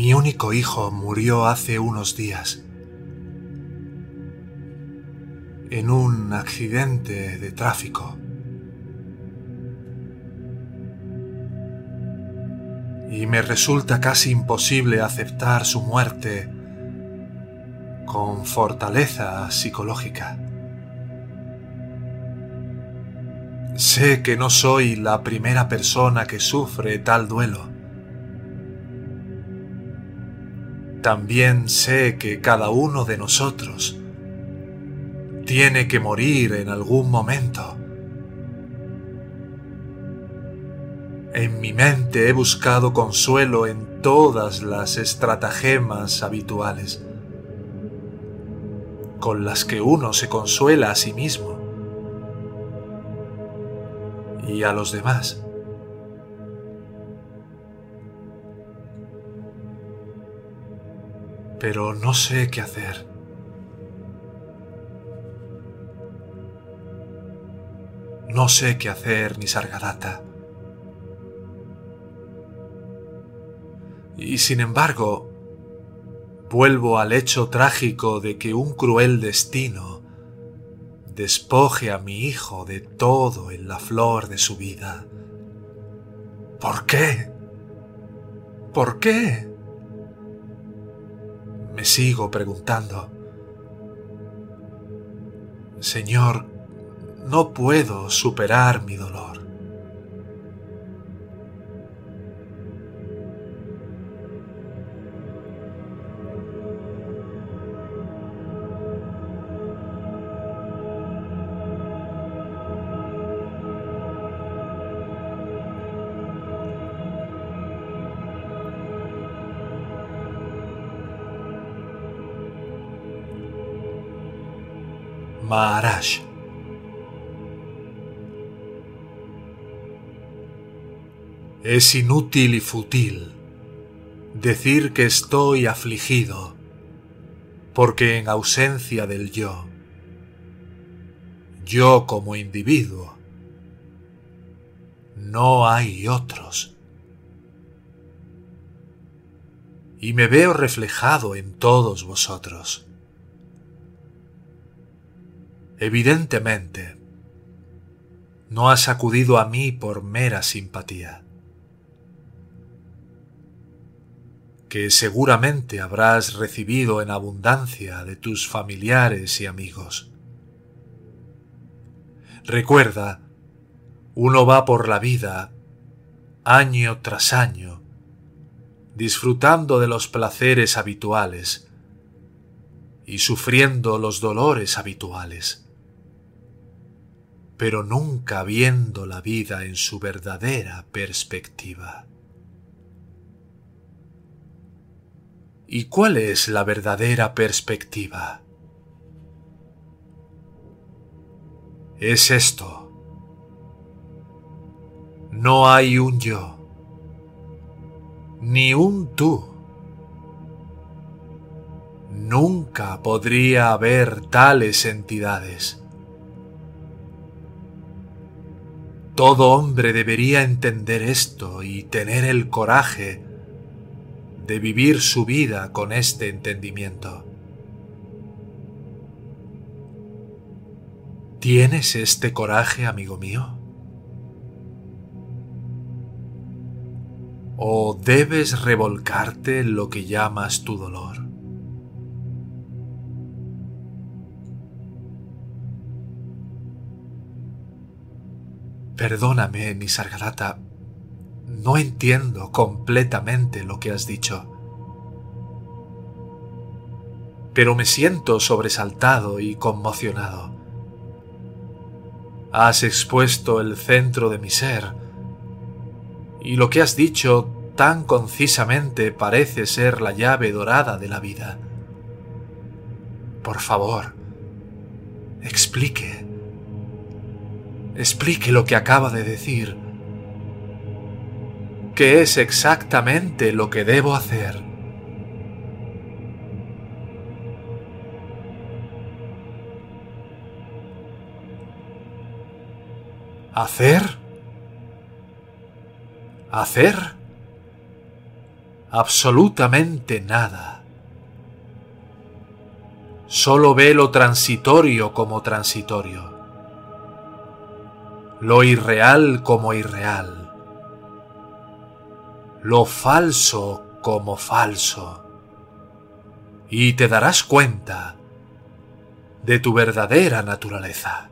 Mi único hijo murió hace unos días en un accidente de tráfico. Y me resulta casi imposible aceptar su muerte con fortaleza psicológica. Sé que no soy la primera persona que sufre tal duelo. También sé que cada uno de nosotros tiene que morir en algún momento. En mi mente he buscado consuelo en todas las estratagemas habituales, con las que uno se consuela a sí mismo y a los demás. Pero no sé qué hacer. No sé qué hacer, ni Sargadata. Y sin embargo, vuelvo al hecho trágico de que un cruel destino despoje a mi hijo de todo en la flor de su vida. ¿Por qué? ¿Por qué? Me sigo preguntando. Señor, no puedo superar mi dolor. Maharaj. Es inútil y fútil decir que estoy afligido, porque en ausencia del yo, yo como individuo, no hay otros. Y me veo reflejado en todos vosotros. Evidentemente, no has acudido a mí por mera simpatía, que seguramente habrás recibido en abundancia de tus familiares y amigos. Recuerda, uno va por la vida, año tras año, disfrutando de los placeres habituales y sufriendo los dolores habituales pero nunca viendo la vida en su verdadera perspectiva. ¿Y cuál es la verdadera perspectiva? Es esto. No hay un yo, ni un tú. Nunca podría haber tales entidades. Todo hombre debería entender esto y tener el coraje de vivir su vida con este entendimiento. ¿Tienes este coraje, amigo mío? ¿O debes revolcarte en lo que llamas tu dolor? Perdóname, Nisargadatta. No entiendo completamente lo que has dicho. Pero me siento sobresaltado y conmocionado. Has expuesto el centro de mi ser, y lo que has dicho tan concisamente parece ser la llave dorada de la vida. Por favor, explique explique lo que acaba de decir. ¿Qué es exactamente lo que debo hacer? ¿Hacer? ¿Hacer? absolutamente nada. Solo ve lo transitorio como transitorio, lo irreal como irreal, lo falso como falso, y te darás cuenta de tu verdadera naturaleza.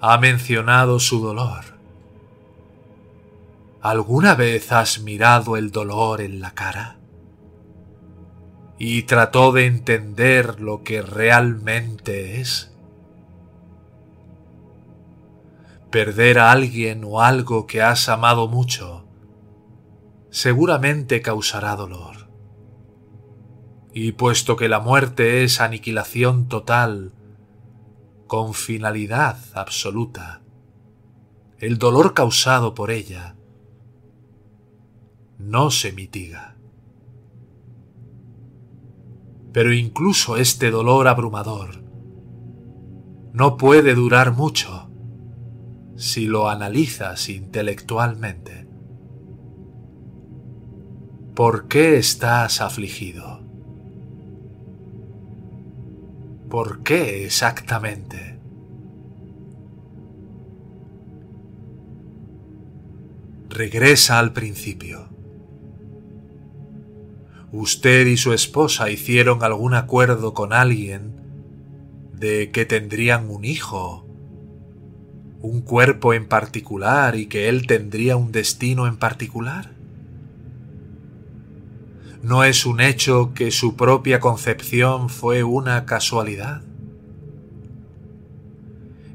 Ha mencionado su dolor ¿Alguna vez has mirado el dolor en la cara? ¿Y trató de entender lo que realmente es? Perder a alguien o algo que has amado mucho seguramente causará dolor. Y puesto que la muerte es aniquilación total, con finalidad absoluta, el dolor causado por ella no se mitiga. Pero incluso este dolor abrumador no puede durar mucho si lo analizas intelectualmente. ¿Por qué estás afligido? ¿Por qué exactamente? Regresa al principio usted y su esposa hicieron algún acuerdo con alguien de que tendrían un hijo, un cuerpo en particular y que él tendría un destino en particular? ¿No es un hecho que su propia concepción fue una casualidad?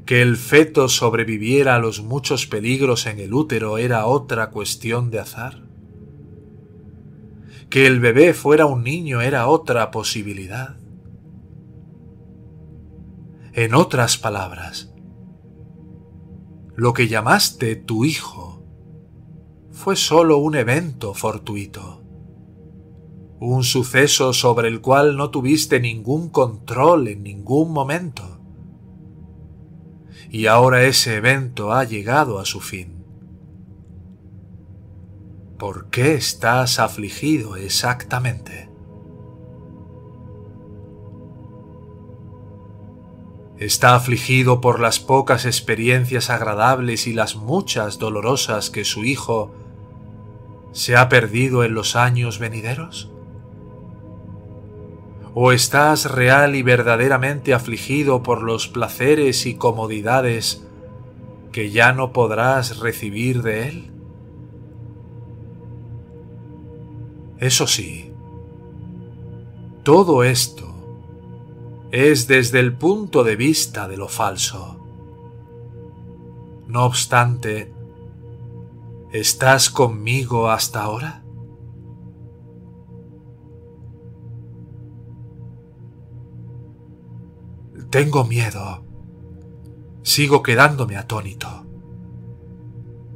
¿Que el feto sobreviviera a los muchos peligros en el útero era otra cuestión de azar? Que el bebé fuera un niño era otra posibilidad. En otras palabras, lo que llamaste tu hijo fue sólo un evento fortuito, un suceso sobre el cual no tuviste ningún control en ningún momento. Y ahora ese evento ha llegado a su fin. ¿Por qué estás afligido exactamente? Está afligido por las pocas experiencias agradables y las muchas dolorosas que su hijo se ha perdido en los años venideros? ¿O estás real y verdaderamente afligido por los placeres y comodidades que ya no podrás recibir de él? Eso sí, todo esto es desde el punto de vista de lo falso. No obstante, ¿estás conmigo hasta ahora? Tengo miedo. Sigo quedándome atónito.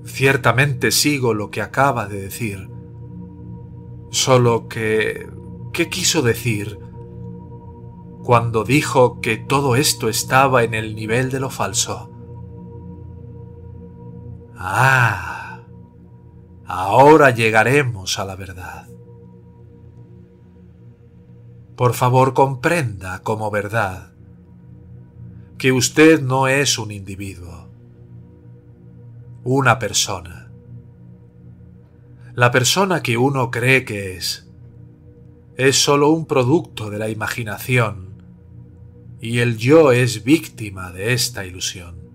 Ciertamente sigo lo que acaba de decir Solo que... ¿Qué quiso decir cuando dijo que todo esto estaba en el nivel de lo falso? Ah, ahora llegaremos a la verdad. Por favor comprenda como verdad que usted no es un individuo, una persona la persona que uno cree que es es sólo un producto de la imaginación y el yo es víctima de esta ilusión.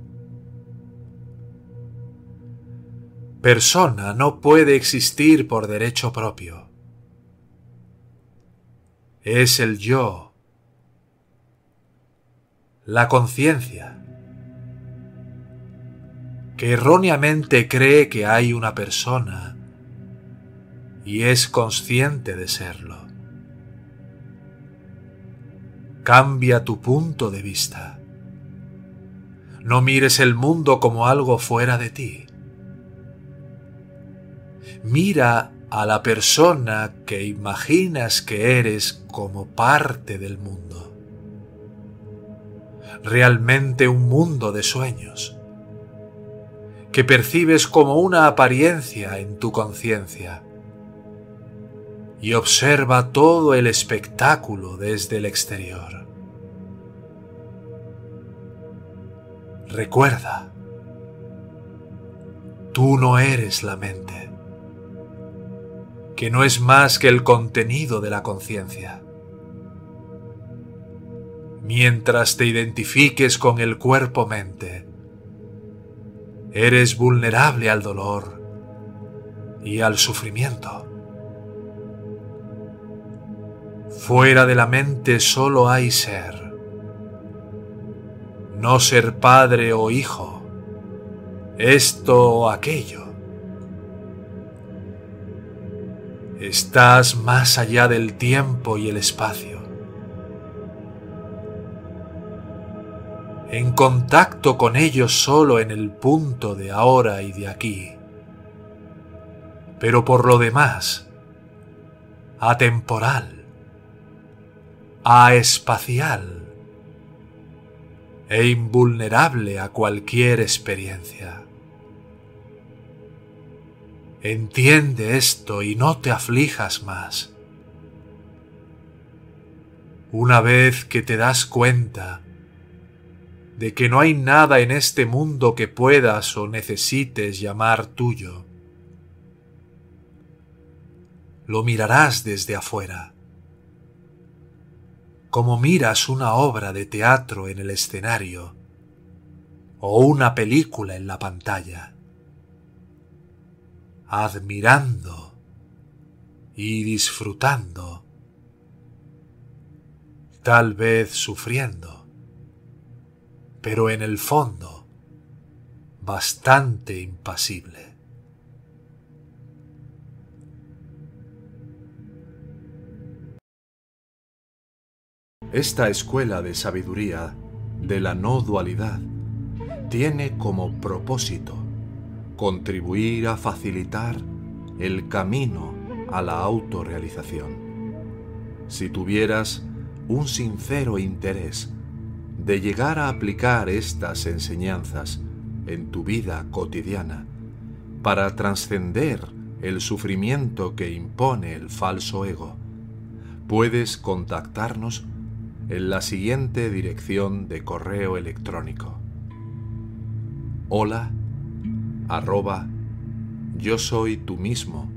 Persona no puede existir por derecho propio. Es el yo, la conciencia, que erróneamente cree que hay una persona y es consciente de serlo. Cambia tu punto de vista. No mires el mundo como algo fuera de ti. Mira a la persona que imaginas que eres como parte del mundo. Realmente un mundo de sueños, que percibes como una apariencia en tu conciencia y observa todo el espectáculo desde el exterior. Recuerda, tú no eres la mente, que no es más que el contenido de la conciencia. Mientras te identifiques con el cuerpo-mente, eres vulnerable al dolor y al sufrimiento. Fuera de la mente solo hay ser. No ser padre o hijo, esto o aquello. Estás más allá del tiempo y el espacio. En contacto con ellos solo en el punto de ahora y de aquí. Pero por lo demás, atemporal espacial e invulnerable a cualquier experiencia. Entiende esto y no te aflijas más. Una vez que te das cuenta de que no hay nada en este mundo que puedas o necesites llamar tuyo, lo mirarás desde afuera como miras una obra de teatro en el escenario o una película en la pantalla, admirando y disfrutando, tal vez sufriendo, pero en el fondo bastante impasible. Esta escuela de sabiduría de la no dualidad tiene como propósito contribuir a facilitar el camino a la autorrealización. Si tuvieras un sincero interés de llegar a aplicar estas enseñanzas en tu vida cotidiana para trascender el sufrimiento que impone el falso ego, puedes contactarnos en la siguiente dirección de correo electrónico. Hola arroba yo soy tú mismo.